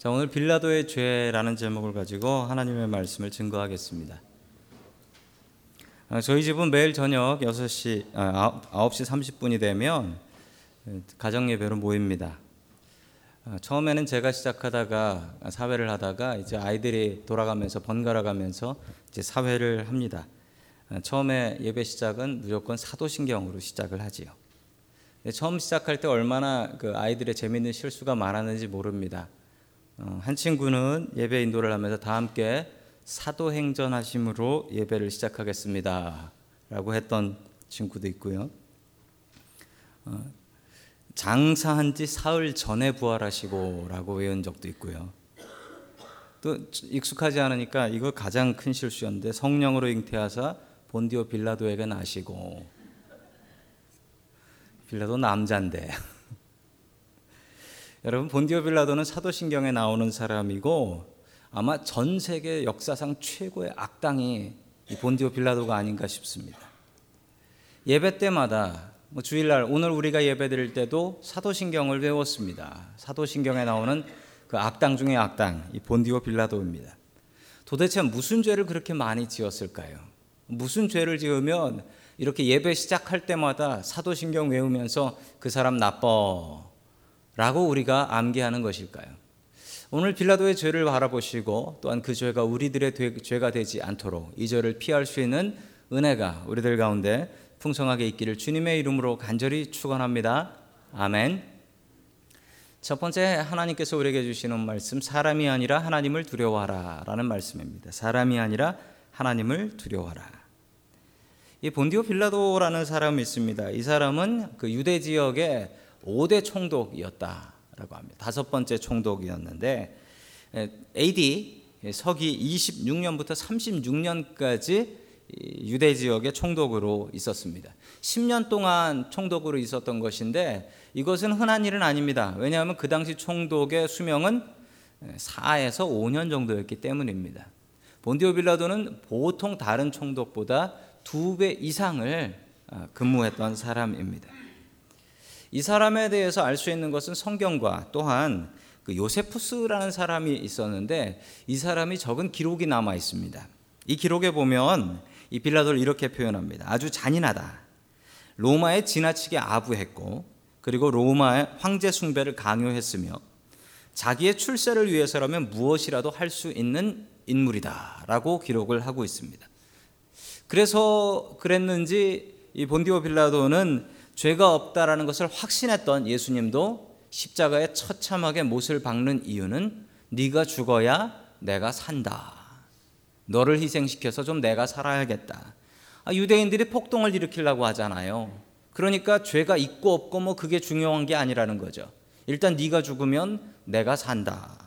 자, 오늘 빌라도의 죄라는 제목을 가지고 하나님의 말씀을 증거하겠습니다. 아, 저희 집은 매일 저녁 6시, 아, 9시 30분이 되면 가정 예배로 모입니다. 아, 처음에는 제가 시작하다가 사회를 하다가 이제 아이들이 돌아가면서 번갈아 가면서 이제 사회를 합니다. 처음에 예배 시작은 무조건 사도신경으로 시작을 하지요. 처음 시작할 때 얼마나 그 아이들의 재밌는 실수가 많았는지 모릅니다. 어, 한 친구는 예배 인도를 하면서 다 함께 사도행전 하심으로 예배를 시작하겠습니다. 라고 했던 친구도 있고요. 어, 장사한 지 사흘 전에 부활하시고 라고 외운 적도 있고요. 또 익숙하지 않으니까 이거 가장 큰 실수였는데 성령으로 잉태하사 본디오 빌라도에게 나시고 빌라도 남자인데 여러분 본디오 빌라도는 사도신경에 나오는 사람이고 아마 전 세계 역사상 최고의 악당이 이 본디오 빌라도가 아닌가 싶습니다. 예배 때마다 뭐 주일날 오늘 우리가 예배 드릴 때도 사도신경을 외웠습니다. 사도신경에 나오는 그 악당 중의 악당 이 본디오 빌라도입니다. 도대체 무슨 죄를 그렇게 많이 지었을까요? 무슨 죄를 지으면 이렇게 예배 시작할 때마다 사도신경 외우면서 그 사람 나빠 라고 우리가 암기하는 것일까요? 오늘 빌라도의 죄를 바라보시고 또한 그 죄가 우리들의 죄가 되지 않도록 이 죄를 피할 수 있는 은혜가 우리들 가운데 풍성하게 있기를 주님의 이름으로 간절히 축원합니다. 아멘. 첫 번째 하나님께서 우리에게 주시는 말씀 사람이 아니라 하나님을 두려워하라라는 말씀입니다. 사람이 아니라 하나님을 두려워하라. 이 본디오 빌라도라는 사람이 있습니다. 이 사람은 그 유대 지역의 5대 총독이었다라고 합니다. 다섯 번째 총독이었는데 AD 서기 26년부터 36년까지 유대 지역의 총독으로 있었습니다. 10년 동안 총독으로 있었던 것인데 이것은 흔한 일은 아닙니다. 왜냐하면 그 당시 총독의 수명은 4에서 5년 정도였기 때문입니다. 본디오 빌라도는 보통 다른 총독보다 두 배 이상을 아, 근무했던 사람입니다. 이 사람에 대해서 알 수 있는 것은 성경과 또한 그 요세푸스라는 사람이 있었는데 이 사람이 적은 기록이 남아 있습니다. 이 기록에 보면 이 빌라도를 이렇게 표현합니다. 아주 잔인하다. 로마에 지나치게 아부했고 그리고 로마의 황제 숭배를 강요했으며 자기의 출세를 위해서라면 무엇이라도 할 수 있는 인물이다라고 기록을 하고 있습니다. 그래서 그랬는지 이 본디오 빌라도는 죄가 없다라는 것을 확신했던 예수님도 십자가에 처참하게 못을 박는 이유는 네가 죽어야 내가 산다. 너를 희생시켜서 좀 내가 살아야겠다. 아, 유대인들이 폭동을 일으키려고 하잖아요. 그러니까 죄가 있고 없고 뭐 그게 중요한 게 아니라는 거죠. 일단 네가 죽으면 내가 산다.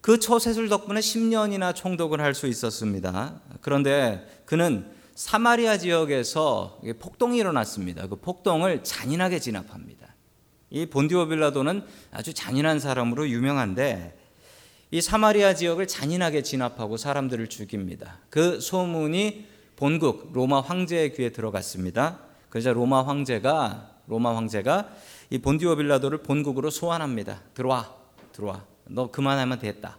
그 처세술 덕분에 10년이나 총독을 할 수 있었습니다. 그런데 그는 사마리아 지역에서 폭동이 일어났습니다. 그 폭동을 잔인하게 진압합니다. 이 본디오 빌라도는 아주 잔인한 사람으로 유명한데 이 사마리아 지역을 잔인하게 진압하고 사람들을 죽입니다. 그 소문이 본국 로마 황제의 귀에 들어갔습니다. 그러자 로마 황제가 로마 황제가 이 본디오 빌라도를 본국으로 소환합니다. 들어와, 들어와. 너 그만하면 됐다.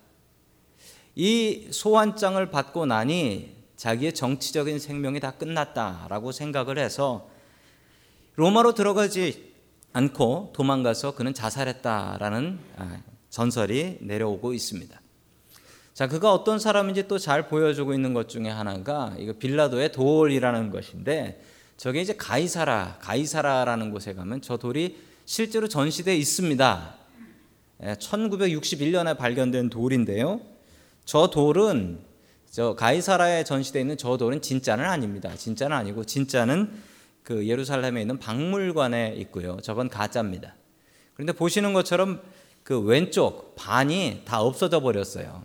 이 소환장을 받고 나니 자기의 정치적인 생명이 다 끝났다라고 생각을 해서 로마로 들어가지 않고 도망가서 그는 자살했다라는 아, 전설이 내려오고 있습니다. 자, 그가 어떤 사람인지 또 잘 보여주고 있는 것 중에 하나가 이거 빌라도의 돌이라는 것인데 저게 이제 가이사라, 가이사라라는 곳에 가면 저 돌이 실제로 전시돼 있습니다. 1961년에 예, 발견된 돌인데요. 저 돌은 저 가이사라에 전시되어 있는 저 돌은 진짜는 아닙니다. 진짜는 아니고 진짜는 그 예루살렘에 있는 박물관에 있고요. 저건 가짜입니다. 그런데 보시는 것처럼 그 왼쪽 반이 다 없어져 버렸어요.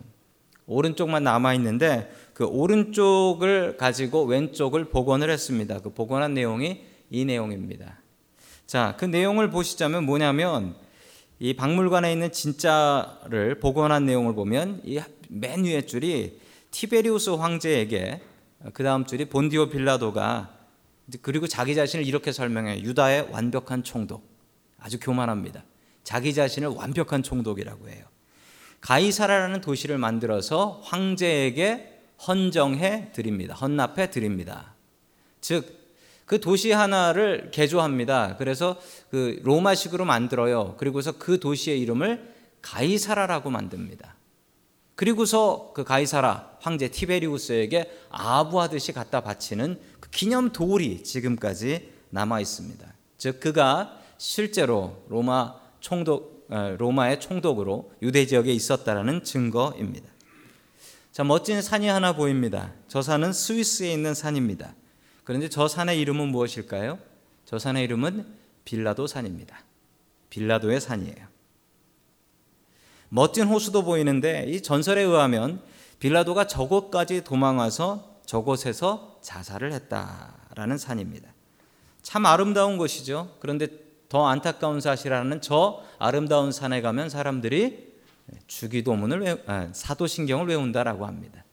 오른쪽만 남아 있는데 그 오른쪽을 가지고 왼쪽을 복원을 했습니다. 그 복원한 내용이 이 내용입니다. 자, 그 내용을 보시자면 뭐냐면 이 박물관에 있는 진짜를 복원한 내용을 보면 이 맨 위에 줄이 티베리우스 황제에게 그 다음 줄이 본디오 빌라도가 그리고 자기 자신을 이렇게 설명해 유다의 완벽한 총독 아주 교만합니다. 자기 자신을 완벽한 총독이라고 해요. 가이사라라는 도시를 만들어서 황제에게 헌정해 드립니다. 헌납해 드립니다. 즉, 그 도시 하나를 개조합니다. 그래서 그 로마식으로 만들어요. 그리고서 그 도시의 이름을 가이사라라고 만듭니다. 그리고서 그 가이사라 황제 티베리우스에게 아부하듯이 갖다 바치는 그 기념 돌이 지금까지 남아 있습니다. 즉 그가 실제로 로마 총독 어, 로마의 총독으로 유대 지역에 있었다라는 증거입니다. 자 멋진 산이 하나 보입니다. 저 산은 스위스에 있는 산입니다. 그런데 저 산의 이름은 무엇일까요? 저 산의 이름은 빌라도 산입니다. 빌라도의 산이에요. 멋진 호수도 보이는데 이 전설에 의하면 빌라도가 저곳까지 도망와서 저곳에서 자살을 했다라는 산입니다. 참 아름다운 곳이죠. 그런데 더 안타까운 사실하는 저 아름다운 산에 가면 사람들이 주기도문을 외, 아, 사도신경을 외운다라고 합니다.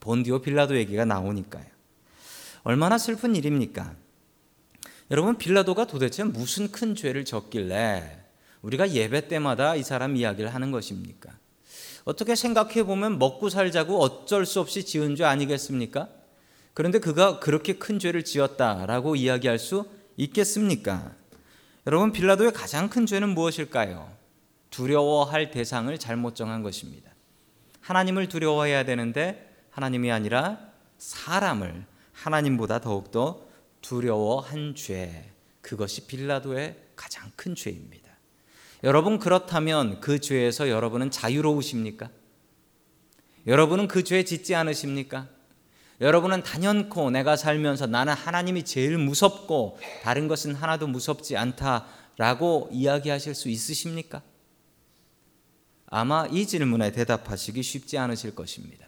본디오 빌라도 얘기가 나오니까요. 얼마나 슬픈 일입니까? 여러분 빌라도가 도대체 무슨 큰 죄를 졌길래 우리가 예배 때마다 이 사람 이야기를 하는 것입니까? 어떻게 생각해 보면 먹고 살자고 어쩔 수 없이 지은 죄 아니겠습니까? 그런데 그가 그렇게 큰 죄를 지었다라고 이야기할 수 있겠습니까? 여러분 빌라도의 가장 큰 죄는 무엇일까요? 두려워할 대상을 잘못 정한 것입니다. 하나님을 두려워해야 되는데 하나님이 아니라 사람을 하나님보다 더욱더 두려워한 죄. 그것이 빌라도의 가장 큰 죄입니다. 여러분 그렇다면 그 죄에서 여러분은 자유로우십니까? 여러분은 그 죄 짓지 않으십니까? 여러분은 단연코 내가 살면서 나는 하나님이 제일 무섭고 다른 것은 하나도 무섭지 않다라고 이야기하실 수 있으십니까? 아마 이 질문에 대답하시기 쉽지 않으실 것입니다.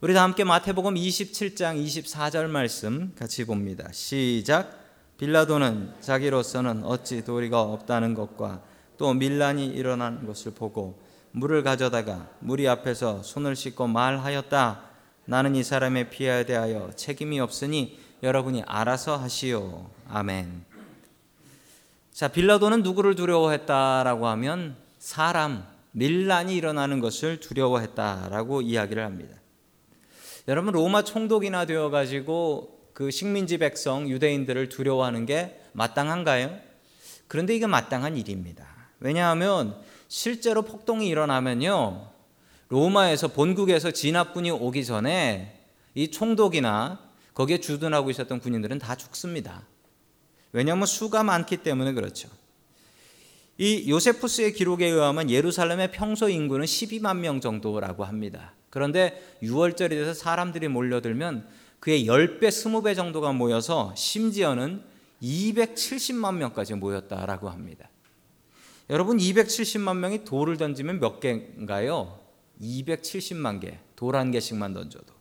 우리 다 함께 마태복음 27장 24절 말씀 같이 봅니다. 시작. 빌라도는 자기로서는 어찌 도리가 없다는 것과 또 밀란이 일어나는 것을 보고 물을 가져다가 무리 앞에서 손을 씻고 말하였다. 나는 이 사람에 피하에 대하여 책임이 없으니 여러분이 알아서 하시오. 아멘. 자, 빌라도는 누구를 두려워했다라고 하면 사람, 밀란이 일어나는 것을 두려워했다라고 이야기를 합니다. 여러분 로마 총독이나 되어 가지고 그 식민지 백성 유대인들을 두려워하는 게 마땅한가요? 그런데 이게 마땅한 일입니다. 왜냐하면 실제로 폭동이 일어나면요. 로마에서 본국에서 진압군이 오기 전에 이 총독이나 거기에 주둔하고 있었던 군인들은 다 죽습니다. 왜냐하면 수가 많기 때문에 그렇죠. 이 요세푸스의 기록에 의하면 예루살렘의 평소 인구는 12만 명 정도라고 합니다. 그런데 6월절이 돼서 사람들이 몰려들면 그의 10배, 20배 정도가 모여서 심지어는 270만 명까지 모였다라고 합니다. 여러분 270만 명이 돌을 던지면 몇 개인가요? 270만 개. 돌 한 개씩만 던져도.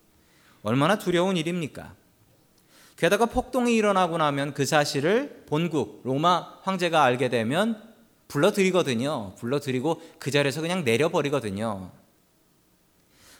얼마나 두려운 일입니까? 게다가 폭동이 일어나고 나면 그 사실을 본국 로마 황제가 알게 되면 불러드리거든요. 불러드리고 그 자리에서 그냥 내려버리거든요.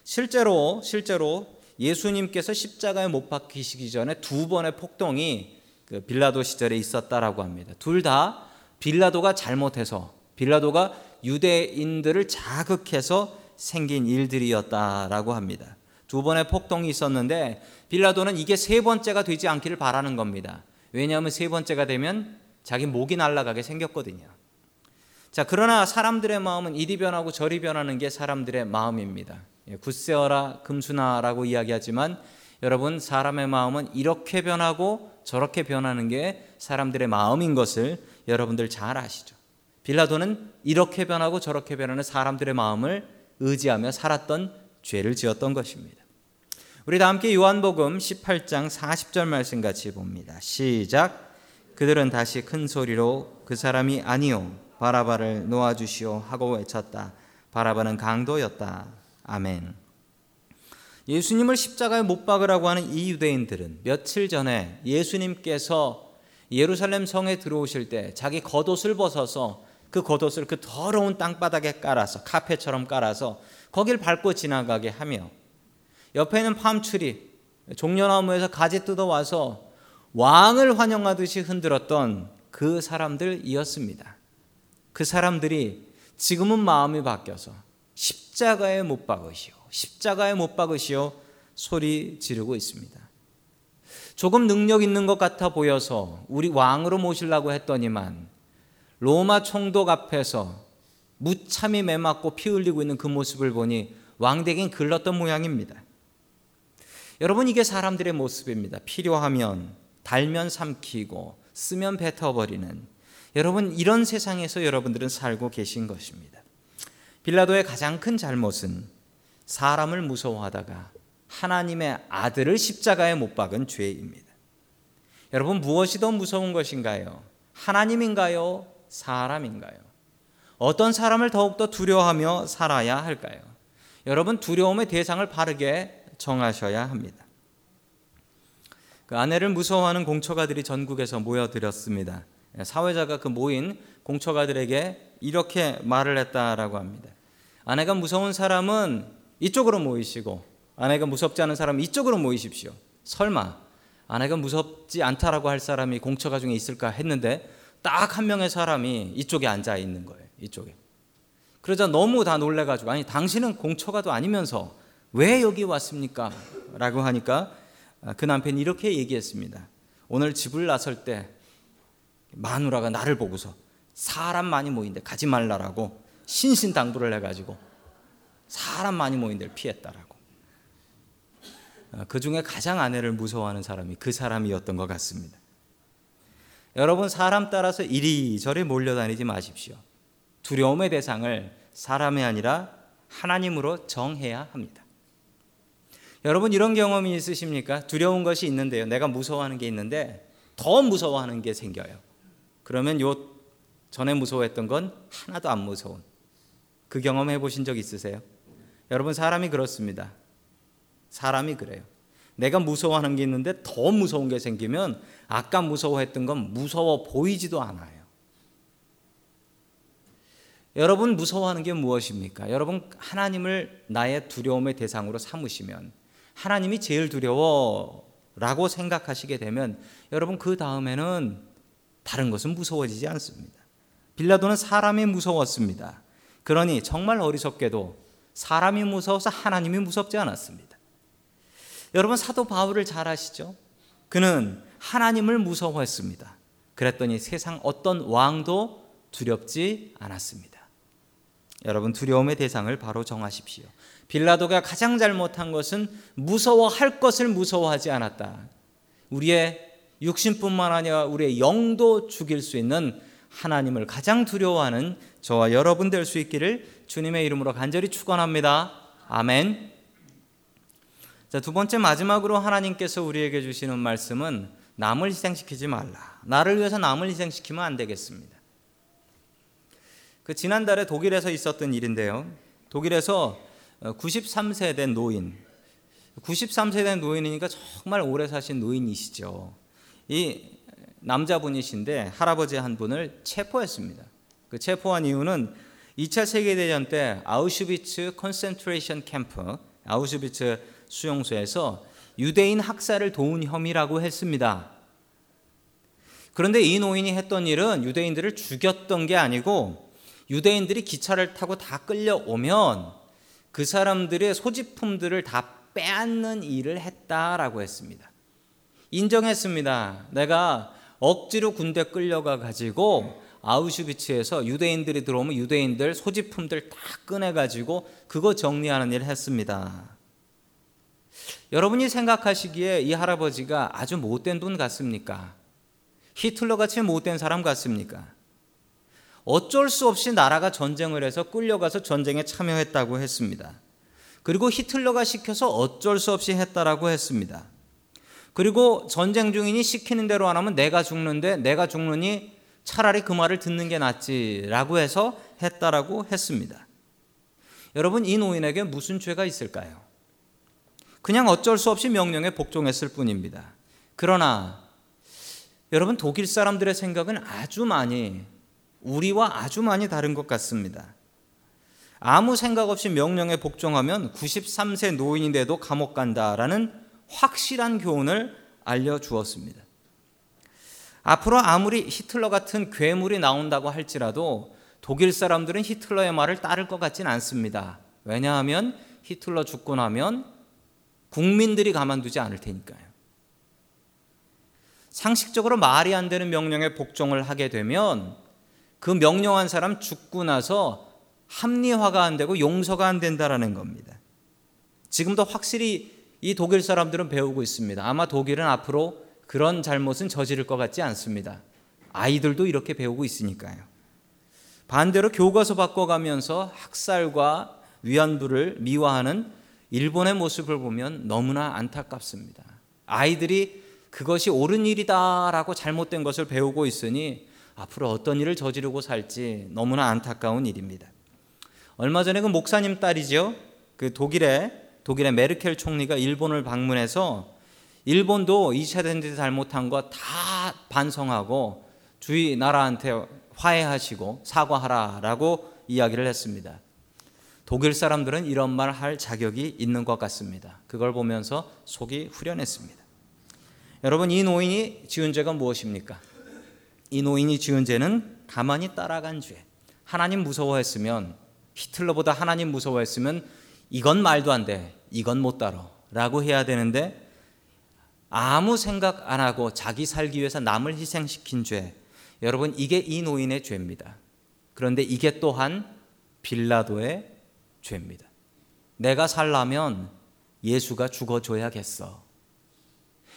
실제로 실제로 예수님께서 십자가에 못 박히시기 전에 두 번의 폭동이 그 빌라도 시절에 있었다라고 합니다. 둘 다 빌라도가 잘못해서 빌라도가 유대인들을 자극해서 생긴 일들이었다라고 합니다. 두 번의 폭동이 있었는데 빌라도는 이게 세 번째가 되지 않기를 바라는 겁니다. 왜냐하면 세 번째가 되면 자기 목이 날아가게 생겼거든요. 자, 그러나 사람들의 마음은 이리 변하고 저리 변하는 게 사람들의 마음입니다. 예, 굳세어라 금수나라고 이야기하지만 여러분 사람의 마음은 이렇게 변하고 저렇게 변하는 게 사람들의 마음인 것을 여러분들 잘 아시죠. 빌라도는 이렇게 변하고 저렇게 변하는 사람들의 마음을 의지하며 살았던 죄를 지었던 것입니다. 우리 다 함께 요한복음 18장 40절 말씀 같이 봅니다. 시작. 그들은 다시 큰 소리로 그 사람이 아니요 바라바를 놓아 주시오 하고 외쳤다. 바라바는 강도였다. 아멘. 예수님을 십자가에 못 박으라고 하는 이 유대인들은 며칠 전에 예수님께서 예루살렘 성에 들어오실 때 자기 겉옷을 벗어서 그 겉옷을 그 더러운 땅바닥에 깔아서 카페처럼 깔아서 거길 밟고 지나가게 하며 옆에는 팜추리 종려나무에서 가지 뜯어 와서 왕을 환영하듯이 흔들었던 그 사람들이었습니다. 그 사람들이 지금은 마음이 바뀌어서 십자가에 못 박으시오. 십자가에 못 박으시오. 소리 지르고 있습니다. 조금 능력 있는 것 같아 보여서 우리 왕으로 모시려고 했더니만 로마 총독 앞에서 무참히 매맞고 피 흘리고 있는 그 모습을 보니 왕대긴 글렀던 모양입니다. 여러분 이게 사람들의 모습입니다. 필요하면 달면 삼키고 쓰면 뱉어버리는 여러분 이런 세상에서 여러분들은 살고 계신 것입니다. 빌라도의 가장 큰 잘못은 사람을 무서워하다가 하나님의 아들을 십자가에 못 박은 죄입니다. 여러분 무엇이 더 무서운 것인가요? 하나님인가요? 사람인가요? 어떤 사람을 더욱더 두려워하며 살아야 할까요? 여러분 두려움의 대상을 바르게 정하셔야 합니다. 그 아내를 무서워하는 공처가들이 전국에서 모여들었습니다. 사회자가 그 모인 공처가들에게 이렇게 말을 했다라고 합니다. 아내가 무서운 사람은 이쪽으로 모이시고 아내가 무섭지 않은 사람은 이쪽으로 모이십시오. 설마 아내가 무섭지 않다라고 할 사람이 공처가 중에 있을까 했는데 딱 한 명의 사람이 이쪽에 앉아 있는 거예요. 이쪽에. 그러자 너무 다 놀래가지고 아니 당신은 공처가도 아니면서 왜 여기 왔습니까? 라고 하니까 그 남편이 이렇게 얘기했습니다. 오늘 집을 나설 때 마누라가 나를 보고서 사람 많이 모인데 가지 말라라고 신신당부를 해가지고 사람 많이 모인 데를 피했다라고. 그 중에 가장 아내를 무서워하는 사람이 그 사람이었던 것 같습니다. 여러분 사람 따라서 이리저리 몰려다니지 마십시오. 두려움의 대상을 사람이 아니라 하나님으로 정해야 합니다. 여러분 이런 경험이 있으십니까? 두려운 것이 있는데요. 내가 무서워하는 게 있는데 더 무서워하는 게 생겨요. 그러면 요 전에 무서워했던 건 하나도 안 무서운 그 경험 해보신 적 있으세요? 여러분 사람이 그렇습니다. 사람이 그래요. 내가 무서워하는 게 있는데 더 무서운 게 생기면 아까 무서워했던 건 무서워 보이지도 않아요. 여러분 무서워하는 게 무엇입니까? 여러분 하나님을 나의 두려움의 대상으로 삼으시면 하나님이 제일 두려워라고 생각하시게 되면 여러분 그 다음에는 다른 것은 무서워지지 않습니다. 빌라도는 사람이 무서웠습니다. 그러니 정말 어리석게도 사람이 무서워서 하나님이 무섭지 않았습니다. 여러분 사도 바울을 잘 아시죠? 그는 하나님을 무서워했습니다. 그랬더니 세상 어떤 왕도 두렵지 않았습니다. 여러분 두려움의 대상을 바로 정하십시오. 빌라도가 가장 잘못한 것은 무서워할 것을 무서워하지 않았다. 우리의 육신뿐만 아니라 우리의 영도 죽일 수 있는 하나님을 가장 두려워하는 저와 여러분 될 수 있기를 주님의 이름으로 간절히 축원합니다. 아멘. 자, 두 번째 마지막으로 하나님께서 우리에게 주시는 말씀은 남을 희생시키지 말라. 나를 위해서 남을 희생시키면 안 되겠습니다. 그 지난달에 독일에서 있었던 일인데요. 독일에서 93세 된 노인, 93세 된 노인이니까 정말 오래 사신 노인이시죠. 이 남자분이신데 할아버지 한 분을 체포했습니다. 그 체포한 이유는 2차 세계대전 때 아우슈비츠 Concentration Camp, 아우슈비츠 수용소에서 유대인 학살을 도운 혐의라고 했습니다. 그런데 이 노인이 했던 일은 유대인들을 죽였던 게 아니고 유대인들이 기차를 타고 다 끌려오면 그 사람들의 소지품들을 다 빼앗는 일을 했다라고 했습니다. 인정했습니다. 내가 억지로 군대 끌려가 가지고 아우슈비츠에서 유대인들이 들어오면 유대인들 소지품들 다 꺼내 가지고 그거 정리하는 일을 했습니다. 여러분이 생각하시기에 이 할아버지가 아주 못된 분 같습니까? 히틀러 같이 못된 사람 같습니까? 어쩔 수 없이 나라가 전쟁을 해서 끌려가서 전쟁에 참여했다고 했습니다. 그리고 히틀러가 시켜서 어쩔 수 없이 했다라고 했습니다. 그리고 전쟁 중이니 시키는 대로 안 하면 내가 죽는데 내가 죽느니 차라리 그 말을 듣는 게 낫지라고 해서 했다라고 했습니다. 여러분 이 노인에게 무슨 죄가 있을까요? 그냥 어쩔 수 없이 명령에 복종했을 뿐입니다. 그러나 여러분 독일 사람들의 생각은 아주 많이 우리와 아주 많이 다른 것 같습니다. 아무 생각 없이 명령에 복종하면 93세 노인인데도 감옥 간다라는 확실한 교훈을 알려주었습니다. 앞으로 아무리 히틀러 같은 괴물이 나온다고 할지라도 독일 사람들은 히틀러의 말을 따를 것 같진 않습니다. 왜냐하면 히틀러 죽고 나면 국민들이 가만두지 않을 테니까요. 상식적으로 말이 안 되는 명령에 복종을 하게 되면 그 명령한 사람 죽고 나서 합리화가 안 되고 용서가 안 된다라는 겁니다. 지금도 확실히 이 독일 사람들은 배우고 있습니다. 아마 독일은 앞으로 그런 잘못은 저지를 것 같지 않습니다. 아이들도 이렇게 배우고 있으니까요. 반대로 교과서 바꿔가면서 학살과 위안부를 미화하는 일본의 모습을 보면 너무나 안타깝습니다. 아이들이 그것이 옳은 일이다라고 잘못된 것을 배우고 있으니 앞으로 어떤 일을 저지르고 살지 너무나 안타까운 일입니다. 얼마 전에 그 목사님 딸이죠. 그 독일의 독일의 메르켈 총리가 일본을 방문해서 일본도 2차 대전 잘못한 거 다 반성하고 주위 나라한테 화해하시고 사과하라라고 이야기를 했습니다. 독일 사람들은 이런 말 할 자격이 있는 것 같습니다. 그걸 보면서 속이 후련했습니다. 여러분 이 노인이 지은 죄가 무엇입니까? 이 노인이 지은 죄는 가만히 따라간 죄. 하나님 무서워했으면 히틀러보다 하나님 무서워했으면 이건 말도 안 돼. 이건 못 따라. 라고 해야 되는데 아무 생각 안 하고 자기 살기 위해서 남을 희생시킨 죄. 여러분 이게 이 노인의 죄입니다. 그런데 이게 또한 빌라도의 죄입니다. 내가 살라면 예수가 죽어줘야겠어.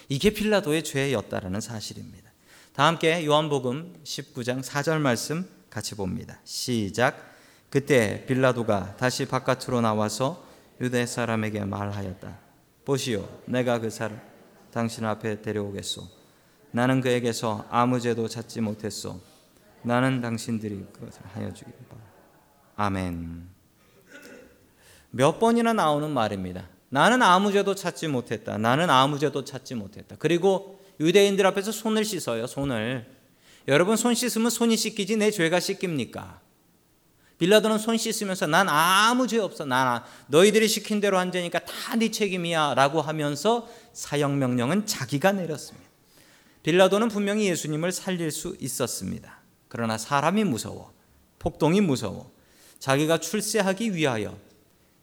이게 빌라도의 죄였다라는 사실입니다. 다 함께 요한복음 19장 4절 말씀 같이 봅니다. 시작. 그때 빌라도가 다시 바깥으로 나와서 유대 사람에게 말하였다. 보시오, 내가 그 사람 당신 앞에 데려오겠소. 나는 그에게서 아무 죄도 찾지 못했소. 나는 당신들이 그것을 하여 주길 바라. 아멘. 몇 번이나 나오는 말입니다. 나는 아무 죄도 찾지 못했다. 나는 아무 죄도 찾지 못했다. 그리고 유대인들 앞에서 손을 씻어요. 손을. 여러분 손 씻으면 손이 씻기지 내 죄가 씻깁니까? 빌라도는 손 씻으면서 난 아무 죄 없어. 난 너희들이 시킨 대로 한 죄니까 다 네 책임이야라고 하면서 사형 명령은 자기가 내렸습니다. 빌라도는 분명히 예수님을 살릴 수 있었습니다. 그러나 사람이 무서워. 폭동이 무서워. 자기가 출세하기 위하여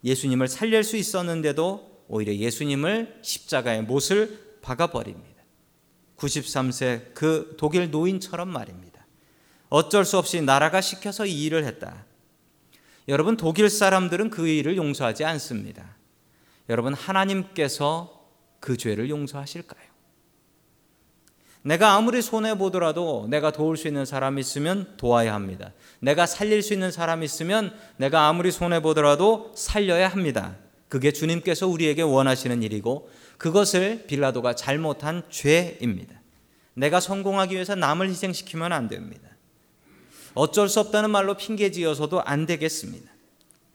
예수님을 살릴 수 있었는데도 오히려 예수님을 십자가의 못을 박아버립니다. 93세 그 독일 노인처럼 말입니다. 어쩔 수 없이 나라가 시켜서 이 일을 했다. 여러분 독일 사람들은 그 일을 용서하지 않습니다. 여러분 하나님께서 그 죄를 용서하실까요? 내가 아무리 손해 보더라도 내가 도울 수 있는 사람이 있으면 도와야 합니다. 내가 살릴 수 있는 사람이 있으면 내가 아무리 손해 보더라도 살려야 합니다. 그게 주님께서 우리에게 원하시는 일이고 그것을 빌라도가 잘못한 죄입니다. 내가 성공하기 위해서 남을 희생시키면 안 됩니다. 어쩔 수 없다는 말로 핑계 지어서도 안 되겠습니다.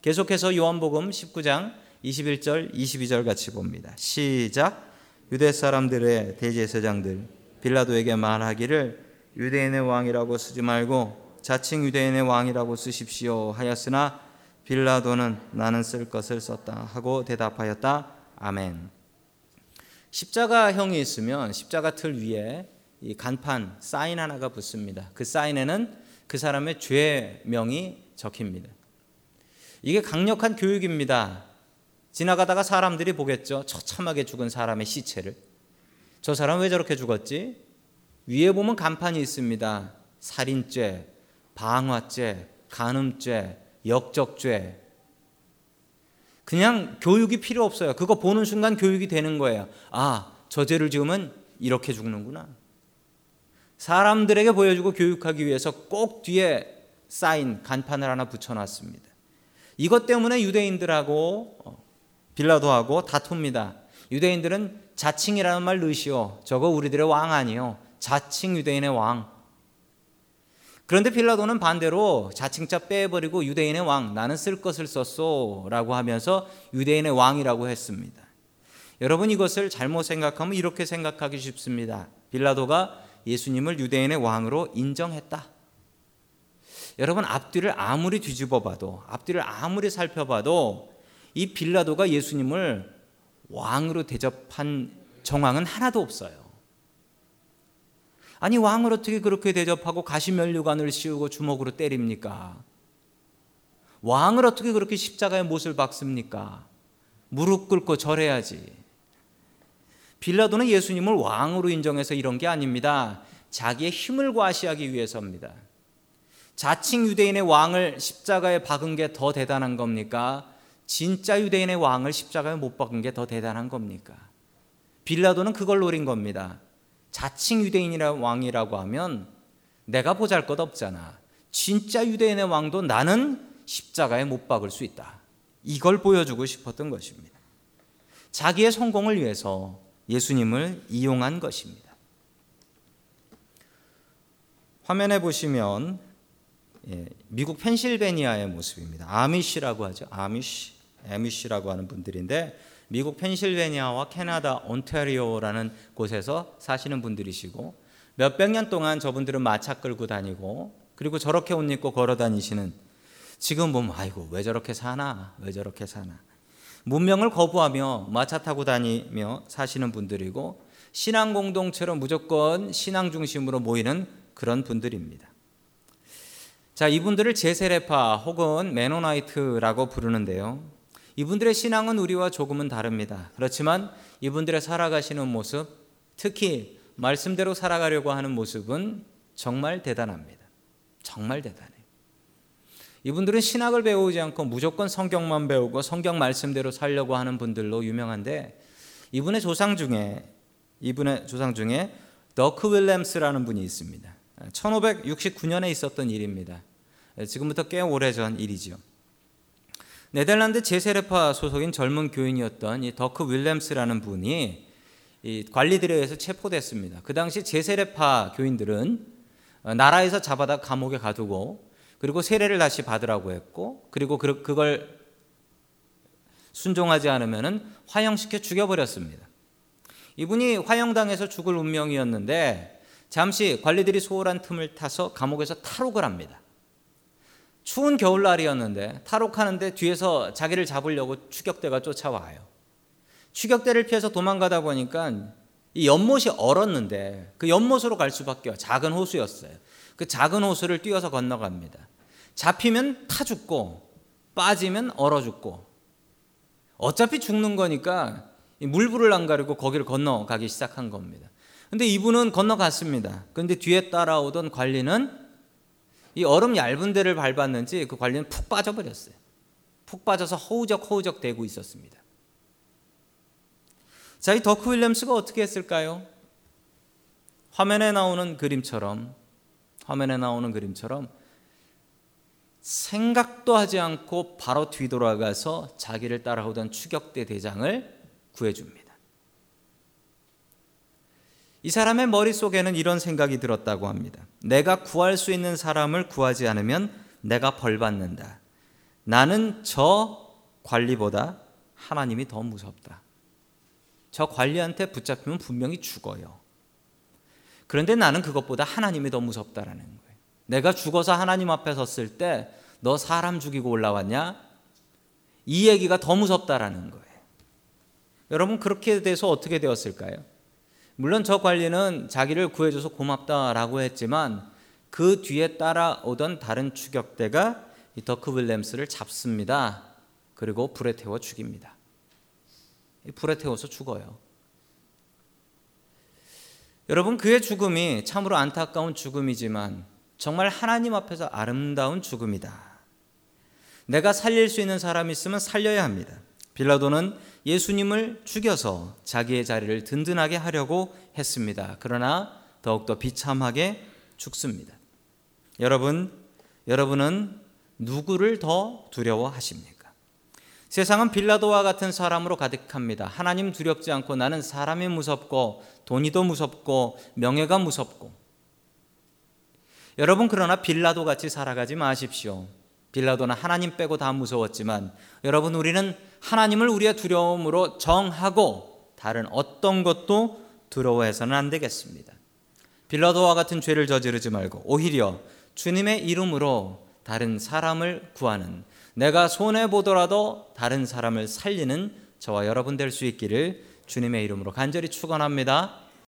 계속해서 요한복음 19장 21절 22절 같이 봅니다. 시작 유대 사람들의 대제사장들 빌라도에게 말하기를 유대인의 왕이라고 쓰지 말고 자칭 유대인의 왕이라고 쓰십시오 하였으나 빌라도는 나는 쓸 것을 썼다 하고 대답하였다. 아멘. 십자가형이 있으면 십자가 틀 위에 이 간판 사인 하나가 붙습니다. 그 사인에는 그 사람의 죄명이 적힙니다. 이게 강력한 교육입니다. 지나가다가 사람들이 보겠죠. 처참하게 죽은 사람의 시체를. 저 사람 왜 저렇게 죽었지? 위에 보면 간판이 있습니다. 살인죄, 방화죄, 간음죄, 역적죄. 그냥 교육이 필요 없어요. 그거 보는 순간 교육이 되는 거예요. 아, 저 죄를 지으면 이렇게 죽는구나. 사람들에게 보여주고 교육하기 위해서 꼭 뒤에 사인 간판을 하나 붙여놨습니다. 이것 때문에 유대인들하고 어, 빌라도하고 다툽니다. 유대인들은 자칭이라는 말 넣으시오. 저거 우리들의 왕 아니요. 자칭 유대인의 왕. 그런데 빌라도는 반대로 자칭자 빼버리고 유대인의 왕, 나는 쓸 것을 썼소. 라고 하면서 유대인의 왕이라고 했습니다. 여러분 이것을 잘못 생각하면 이렇게 생각하기 쉽습니다. 빌라도가 예수님을 유대인의 왕으로 인정했다. 여러분 앞뒤를 아무리 뒤집어 봐도 앞뒤를 아무리 살펴봐도 이 빌라도가 예수님을 왕으로 대접한 정황은 하나도 없어요. 아니 왕을 어떻게 그렇게 대접하고 가시면류관을 씌우고 주먹으로 때립니까? 왕을 어떻게 그렇게 십자가에 못을 박습니까? 무릎 꿇고 절해야지. 빌라도는 예수님을 왕으로 인정해서 이런 게 아닙니다. 자기의 힘을 과시하기 위해서입니다. 자칭 유대인의 왕을 십자가에 박은 게 더 대단한 겁니까? 진짜 유대인의 왕을 십자가에 못 박은 게 더 대단한 겁니까? 빌라도는 그걸 노린 겁니다. 자칭 유대인이라 왕이라고 하면 내가 보잘 것 없잖아. 진짜 유대인의 왕도 나는 십자가에 못 박을 수 있다. 이걸 보여주고 싶었던 것입니다. 자기의 성공을 위해서 예수님을 이용한 것입니다. 화면에 보시면 예, 미국 펜실베니아의 모습입니다. 아미시라고 하죠. 아미시, 아미시라고 하는 분들인데 미국 펜실베니아와 캐나다 온타리오라는 곳에서 사시는 분들이시고 몇백 년 동안 저분들은 마차 끌고 다니고 그리고 저렇게 옷 입고 걸어 다니시는 지금 보면 아이고 왜 저렇게 사나 왜 저렇게 사나 문명을 거부하며 마차 타고 다니며 사시는 분들이고 신앙 공동체로 무조건 신앙 중심으로 모이는 그런 분들입니다. 자, 이분들을 재세례파 혹은 메노나이트라고 부르는데요. 이분들의 신앙은 우리와 조금은 다릅니다. 그렇지만 이분들의 살아가시는 모습, 특히 말씀대로 살아가려고 하는 모습은 정말 대단합니다. 정말 대단해요. 이분들은 신학을 배우지 않고 무조건 성경만 배우고 성경 말씀대로 살려고 하는 분들로 유명한데 이분의 조상 중에 이분의 조상 중에 더크 윌렘스라는 분이 있습니다. 1569년에 있었던 일입니다. 지금부터 꽤 오래전 일이지요. 네덜란드 제세레파 소속인 젊은 교인이었던 이 더크 윌렘스라는 분이 관리들에 의해서 체포됐습니다. 그 당시 제세레파 교인들은 나라에서 잡아다 감옥에 가두고 그리고 세례를 다시 받으라고 했고 그리고 그걸 순종하지 않으면 화형시켜 죽여버렸습니다. 이분이 화형당해서 죽을 운명이었는데 잠시 관리들이 소홀한 틈을 타서 감옥에서 탈옥을 합니다. 추운 겨울날이었는데 탈옥하는데 뒤에서 자기를 잡으려고 추격대가 쫓아와요. 추격대를 피해서 도망가다 보니까 이 연못이 얼었는데 그 연못으로 갈 수밖에 작은 호수였어요. 그 작은 호수를 뛰어서 건너갑니다. 잡히면 타 죽고 빠지면 얼어 죽고 어차피 죽는 거니까 물불을 안 가리고 거기를 건너가기 시작한 겁니다. 근데 이분은 건너갔습니다. 근데 뒤에 따라오던 관리는 이 얼음 얇은 데를 밟았는지 그 관리는 푹 빠져버렸어요. 푹 빠져서 허우적 허우적 대고 있었습니다. 자, 이 더크 윌리엄스가 어떻게 했을까요? 화면에 나오는 그림처럼 화면에 나오는 그림처럼 생각도 하지 않고 바로 뒤돌아가서 자기를 따라오던 추격대 대장을 구해줍니다. 이 사람의 머릿속에는 이런 생각이 들었다고 합니다. 내가 구할 수 있는 사람을 구하지 않으면 내가 벌 받는다. 나는 저 관리보다 하나님이 더 무섭다. 저 관리한테 붙잡히면 분명히 죽어요. 그런데 나는 그것보다 하나님이 더 무섭다라는 거예요. 내가 죽어서 하나님 앞에 섰을 때 너 사람 죽이고 올라왔냐? 이 얘기가 더 무섭다라는 거예요. 여러분 그렇게 돼서 어떻게 되었을까요? 물론 저 관리는 자기를 구해줘서 고맙다라고 했지만 그 뒤에 따라오던 다른 추격대가 이 더크 윌렘스를 잡습니다. 그리고 불에 태워 죽입니다. 불에 태워서 죽어요. 여러분 그의 죽음이 참으로 안타까운 죽음이지만 정말 하나님 앞에서 아름다운 죽음이다. 내가 살릴 수 있는 사람이 있으면 살려야 합니다. 빌라도는 예수님을 죽여서 자기의 자리를 든든하게 하려고 했습니다. 그러나 더욱더 비참하게 죽습니다. 여러분, 여러분은 누구를 더 두려워하십니까? 세상은 빌라도와 같은 사람으로 가득합니다. 하나님 두렵지 않고 나는 사람이 무섭고 돈이 더 무섭고 명예가 무섭고 여러분 그러나 빌라도 같이 살아가지 마십시오. 빌라도는 하나님 빼고 다 무서웠지만 여러분 우리는 하나님을 우리의 두려움으로 정하고 다른 어떤 것도 두려워해서는 안 되겠습니다. 빌라도와 같은 죄를 저지르지 말고 오히려 주님의 이름으로 다른 사람을 구하는 내가 손해 보더라도 다른 사람을 살리는 저와 여러분 될 수 있기를 주님의 이름으로 간절히 축원합니다.